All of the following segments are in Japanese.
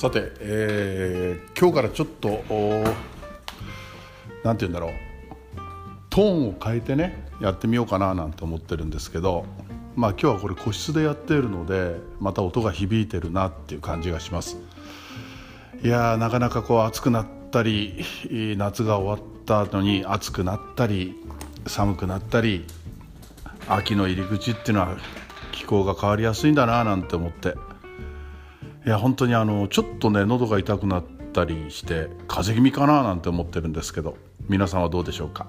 さて、えー今日からちょっとおなんて言うんだろう。トーンを変えてねやってみようかななんて思ってるんですけどまあ今日はこれ個室でやっているのでまた音が響いてるなっていう感じがします。いやなかなかこう暑くなったり夏が終わった後に暑くなったり寒くなったり秋の入り口っていうのは気候が変わりやすいんだななんて思って。いや本当にあのちょっとね喉が痛くなったりして風邪気味かななんて思ってるんですけど皆さんはどうでしょうか？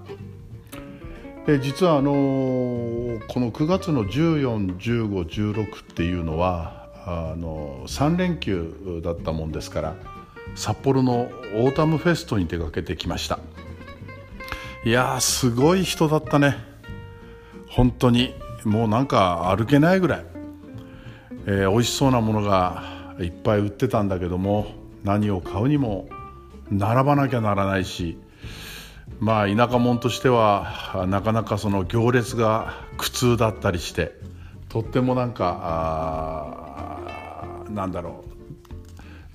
え実はあのこの9月の141516っていうのはあの3連休だったもんですから札幌のオータムフェストに出かけてきました。いやーすごい人だったね。本当に。もうなんか歩けないぐらい、えー美味しそうなものがいっぱい売ってたんだけども何を買うにも並ばなきゃならないしまあ田舎者としてはなかなかその行列が苦痛だったりしてとってもなんかあなんだろ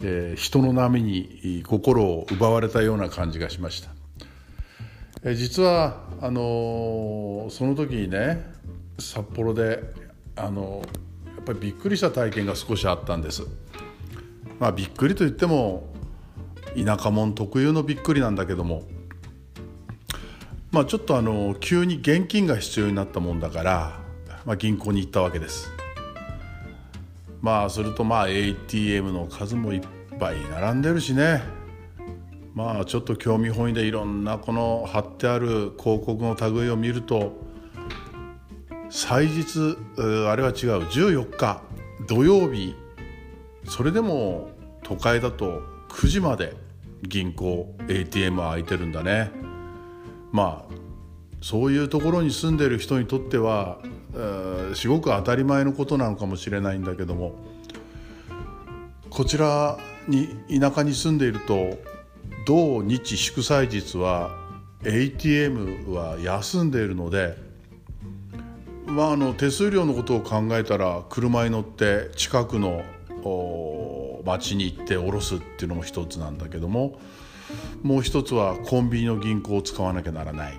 う、えー人の波に心を奪われたような感じがしました。えー実はあのーその時にね札幌であのやっぱりびっくりした体験が少しあったんです。まあびっくりといっても田舎者特有のびっくりなんだけどもまあちょっとあの急に現金が必要になったもんだから、まあ、銀行に行ったわけです。まあするとまあ ATM の数もいっぱい並んでるしねまあちょっと興味本位でいろんなこの貼ってある広告の類を見ると祭日あれは違う。14日土曜日。それでも都会だと9時まで銀行 ATM は開いてるんだね。まあそういうところに住んでる人にとってはすごく当たり前のことなのかもしれないんだけどもこちらに田舎に住んでいると土日祝祭日は ATM は休んでいるのでまあ、あの手数料のことを考えたら車に乗って近くの町に行って下ろすっていうのも一つなんだけどももう一つはコンビニの銀行を使わなきゃならない、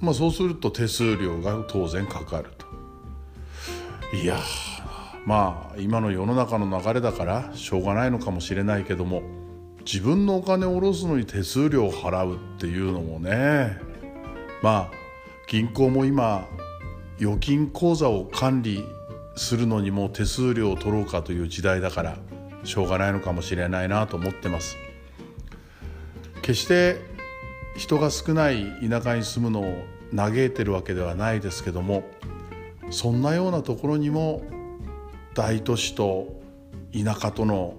まあ、そうすると手数料が当然かかると。いやまあ今の世の中の流れだからしょうがないのかもしれないけども自分のお金を下ろすのに手数料を払うっていうのもねまあ銀行も今預金口座を管理するのにも手数料を取ろうかという時代だからしょうがないのかもしれないなと思ってます。決して人が少ない田舎に住むのを嘆いてるわけではないですけどもそんなようなところにも大都市と田舎との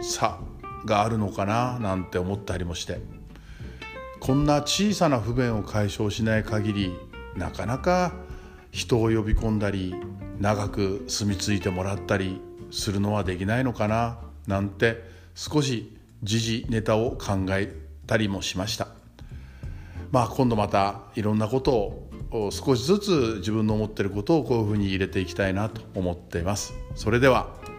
差があるのかななんて思ったりもしてこんな小さな不便を解消しない限りなかなか人を呼び込んだり長く住み着いてもらったりするのはできないのかななんて少し時事ネタを考えたりもしました。まあ今度またいろんなことを少しずつ自分の思ってることをこういうふうに入れていきたいなと思っています。それでは。